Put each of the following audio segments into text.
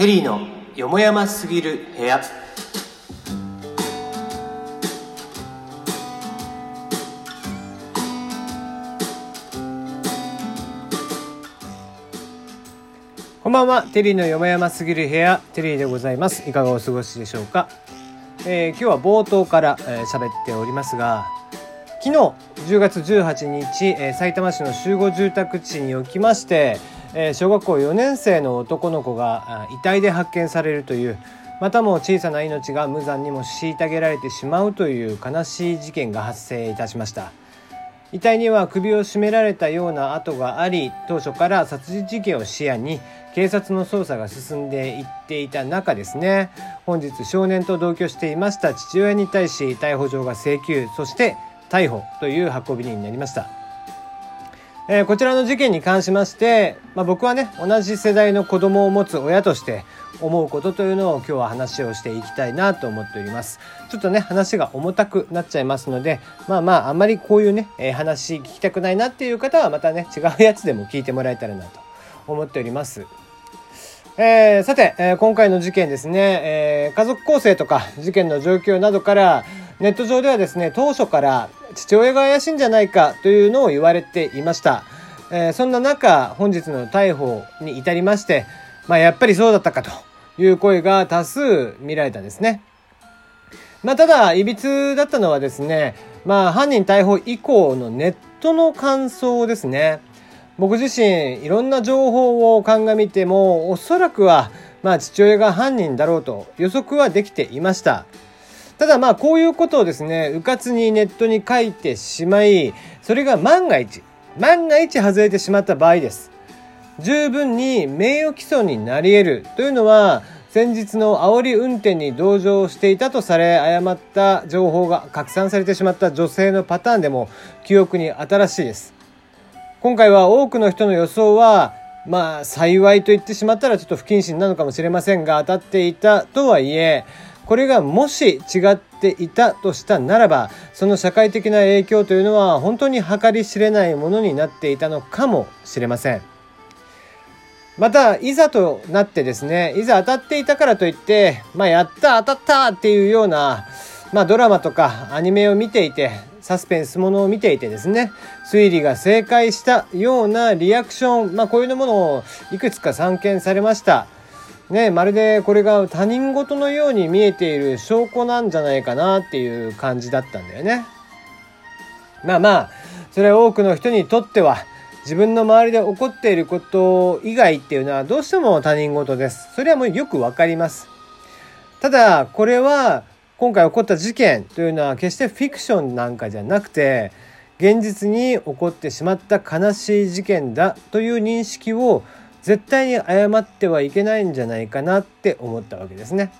テリーのよもやますぎる部屋。こんばんは。テリーのよもやますぎる部屋。テリーでございます。いかがお過ごしでしょうか、えー、今日は冒頭から喋、えー、っておりますが昨日10月18日、えー、埼玉市の集合住宅地におきましてえ小学校4年生の男の子が遺体で発見されるというまたも小さな命が無残にも虐げられてしまうという悲しい事件が発生いたしました。遺体には首を絞められたような跡があり当初から殺人事件を視野に警察の捜査が進んでいっていた中ですね。本日少年と同居していました父親に対し逮捕状が請求そして逮捕という運びになりました。えー、こちらの事件に関しまして、まあ、僕はね同じ世代の子供を持つ親として思うことというのを今日は話をしていきたいなと思っております。ちょっとね話が重たくなっちゃいますのでまあまああんまりこういうね、えー、話聞きたくないなっていう方はまたね違うやつでも聞いてもらえたらなと思っております。えー、さて、えー、今回の事件ですね、えー、家族構成とか事件の状況などからネット上ではですね当初から父親が怪しいんじゃないかというのを言われていました。えー、そんな中、本日の逮捕に至りまして、まあ、やっぱりそうだったかという声が多数見られたんですね。まあ、ただ、いびつだったのはですね、まあ、犯人逮捕以降のネットの感想ですね。僕自身、いろんな情報を鑑みても、おそらくは、まあ、父親が犯人だろうと予測はできていました。ただまあこういうことをですね、うかつにネットに書いてしまい、それが万が一、万が一外れてしまった場合です。十分に名誉毀損になり得るというのは、先日の煽り運転に同乗していたとされ誤った情報が拡散されてしまった女性のパターンでも記憶に新しいです。今回は多くの人の予想はまあ幸いと言ってしまったらちょっと不謹慎なのかもしれませんが当たっていたとはいえこれがもし違っていたとしたならばその社会的な影響というのは本当に計り知れないものになっていたのかもしれません。またいざとなってですねいざ当たっていたからといってまあやった当たったっていうようなまあドラマとかアニメを見ていてサスペンスものを見ていてですね推理が正解したようなリアクションまあこういうものをいくつか散見されました。ね、まるでこれが他人事のように見えている証拠なんじゃないかなっていう感じだったんだよね。まあまあ、それは多くの人にとっては自分の周りで起こっていること以外っていうのはどうしても他人事です。それはもうよくわかります。ただ、これは今回起こった事件というのは決してフィクションなんかじゃなくて現実に起こってしまった悲しい事件だという認識を絶対に謝ってはいけないんじゃないかなって思ったわけですね。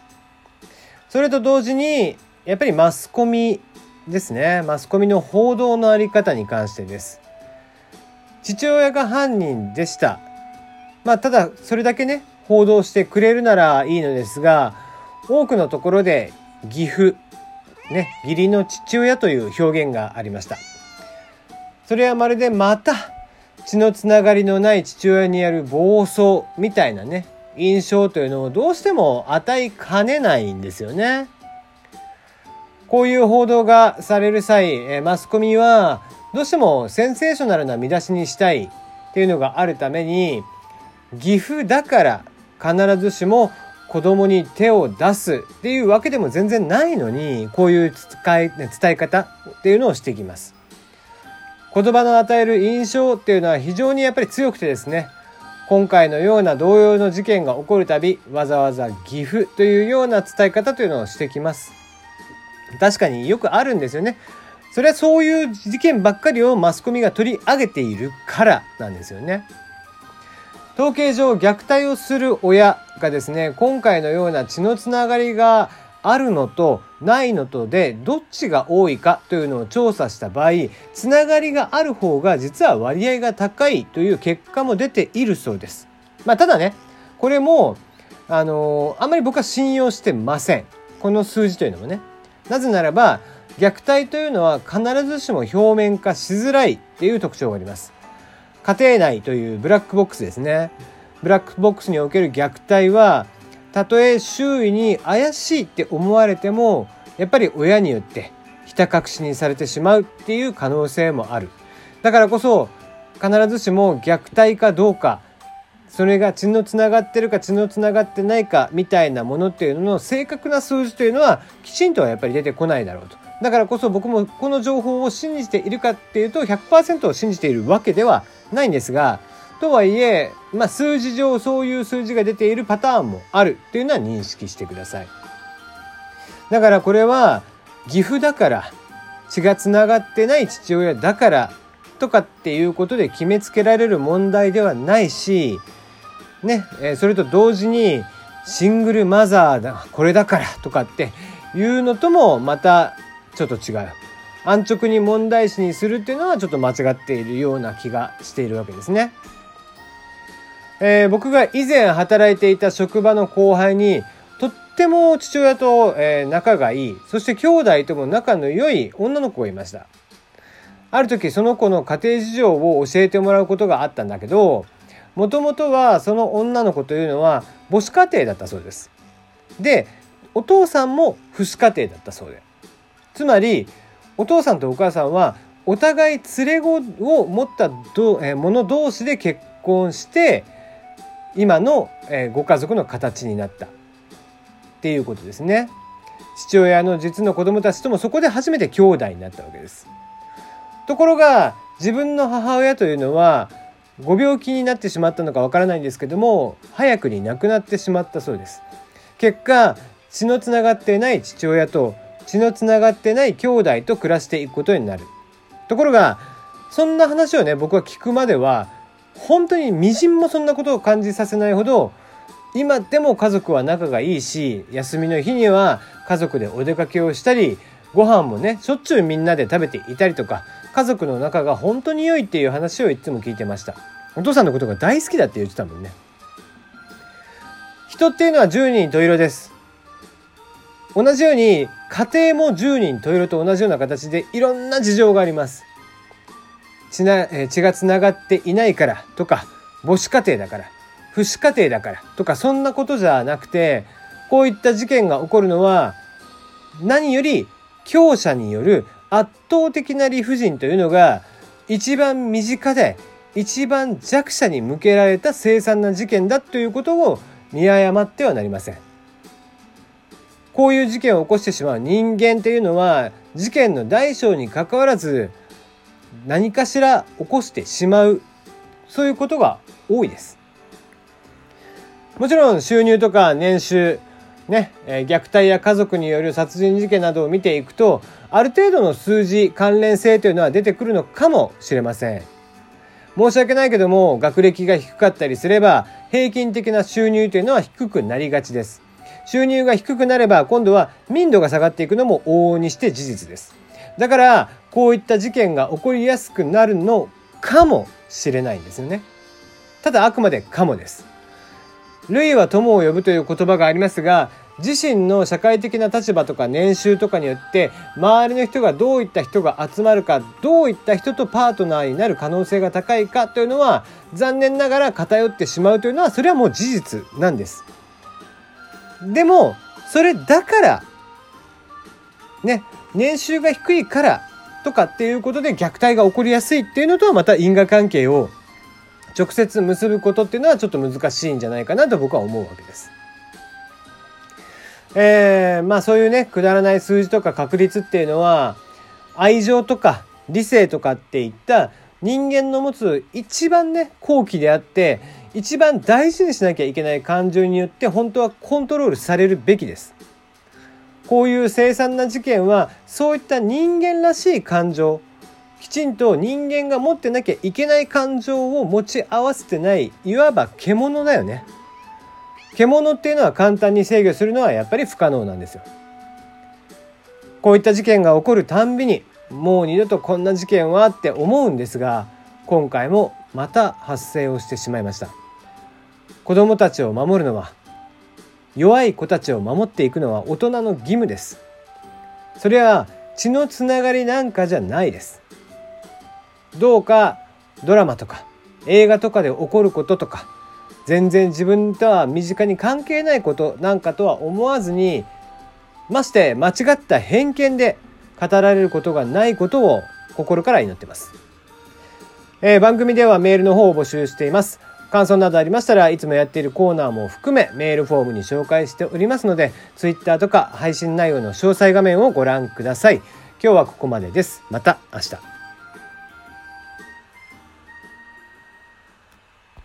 それと同時にやっぱりマスコミですね。マスコミの報道の在り方に関してです。父親が犯人でした。まあただそれだけね報道してくれるならいいのですが多くのところで義父ね義理の父親という表現がありました。それはまるでまた血のつながりのない父親による暴走みたいなね印象というのをどうしても与えかねないんですよね。こういう報道がされる際マスコミはどうしてもセンセーショナルな見出しにしたいっていうのがあるために岐阜だから必ずしも子供に手を出すっていうわけでも全然ないのにこういう伝え方っていうのをしてきます。言葉の与える印象っていうのは非常にやっぱり強くてですね今回のような同様の事件が起こるたびわざわざ岐阜というような伝え方というのをしてきます。確かによくあるんですよね。それはそういう事件ばっかりをマスコミが取り上げているからなんですよね。統計上虐待をする親がですね今回のような血のつながりがあるのとないのとでどっちが多いかというのを調査した場合つながりがある方が実は割合が高いという結果も出ているそうです。まあ、ただねこれもあのあんまり僕は信用してませんこの数字というのもね。なぜならば虐待というのは必ずしも表面化しづらいっていう特徴があります。家庭内というブラックボックスですね。ブラックボックスにおける虐待はたとえ周囲に怪しいって思われてもやっぱり親によってひた隠しにされてしまうっていう可能性もある。だからこそ必ずしも虐待かどうかそれが血のつながってるか血のつながってないかみたいなものっていうのの正確な数字というのはきちんとはやっぱり出てこないだろうと。だからこそ僕もこの情報を信じているかっていうと100%を信じているわけではないんですがとはいえ、まあ、数字上そういう数字が出ているパターンもあるっていうのは認識してくださいだからこれは岐阜だから血がつながってない父親だからとかっていうことで決めつけられる問題ではないしね、えそれと同時にシングルマザーだこれだからとかっていうのともまたちょっと違う安直に問題視にするっていうのはちょっと間違っているような気がしているわけですね。えー、僕が以前働いていた職場の後輩にとっても父親と、えー、仲がいい。そして兄弟とも仲の良い女の子がいました。ある時その子の家庭事情を教えてもらうことがあったんだけどもともとはその女の子というのは母子家庭だったそうです。でお父さんも父子家庭だったそうで。つまりお父さんとお母さんはお互い連れ子を持った者同士で結婚して今のご家族の形になったっていうことですね。父親の実の子供たちともそこで初めて兄弟になったわけです。ところが自分の母親というのはご病気になってしまったのかわからないんですけども早くに亡くなってしまったそうです。結果血のつながっていない父親と血のつながってない兄弟と暮らしていくことになる。ところがそんな話をね僕は聞くまでは本当にみじんもそんなことを感じさせないほど今でも家族は仲がいいし休みの日には家族でお出かけをしたりご飯もねしょっちゅうみんなで食べていたりとか家族の仲が本当に良いっていう話をいつも聞いてました。お父さんのことが大好きだって言ってたもんね。人っていうのは10人十色です。同じように家庭も10人十色と同じような形でいろんな事情があります。血な血がつながっていないからとか母子家庭だから父子家庭だからとかそんなことじゃなくてこういった事件が起こるのは何より強者による圧倒的な理不尽というのが一番身近で一番弱者に向けられた凄惨な事件だということを見誤ってはなりません。こういう事件を起こしてしまう人間というのは事件の大小にかかわらず何かしら起こしてしまうそういうことが多いです。もちろん収入とか年収ね、え虐待や家族による殺人事件などを見ていくとある程度の数字関連性というのは出てくるのかもしれません。申し訳ないけども学歴が低かったりすれば平均的な収入というのは低くなりがちです。収入が低くなれば今度は民度が下がっていくのも往々にして事実です。だからこういった事件が起こりやすくなるのかもしれないんですよねただあくまでかもです類は友を呼ぶという言葉がありますが自身の社会的な立場とか年収とかによって周りの人がどういった人が集まるかどういった人とパートナーになる可能性が高いかというのは残念ながら偏ってしまうというのはそれはもう事実なんです。でもそれだからね年収が低いからとかっていうことで虐待が起こりやすいっていうのとはまた因果関係を直接結ぶことっていうのはちょっと難しいんじゃないかなと僕は思うわけです。えー、まあそういうねくだらない数字とか確率っていうのは愛情とか理性とかっていった人間の持つ一番ね好奇であって一番大事にしなきゃいけない感情によって本当はコントロールされるべきです。こういう凄惨な事件はそういった人間らしい感情きちんと人間が持ってなきゃいけない感情を持ち合わせてないいわば獣だよね。獣っていうのは簡単に制御するのはやっぱり不可能なんですよ。こういった事件が起こるたんびにもう二度とこんな事件はって思うんですが今回もまた発生をしてしまいました。子供たちを守るのは弱い子たちを守っていくのは大人の義務です。それは血のつながりなんかじゃないです。どうかドラマとか映画とかで起こることとか全然自分とは身近に関係ないことなんかとは思わずにまして間違った偏見で語られることがないことを心から祈ってます、えー、番組ではメールの方を募集しています。感想などありましたらいつもやっているコーナーも含めメールフォームに紹介しておりますので Twitter とか配信内容の詳細画面をご覧ください。今日はここまでです。また明日。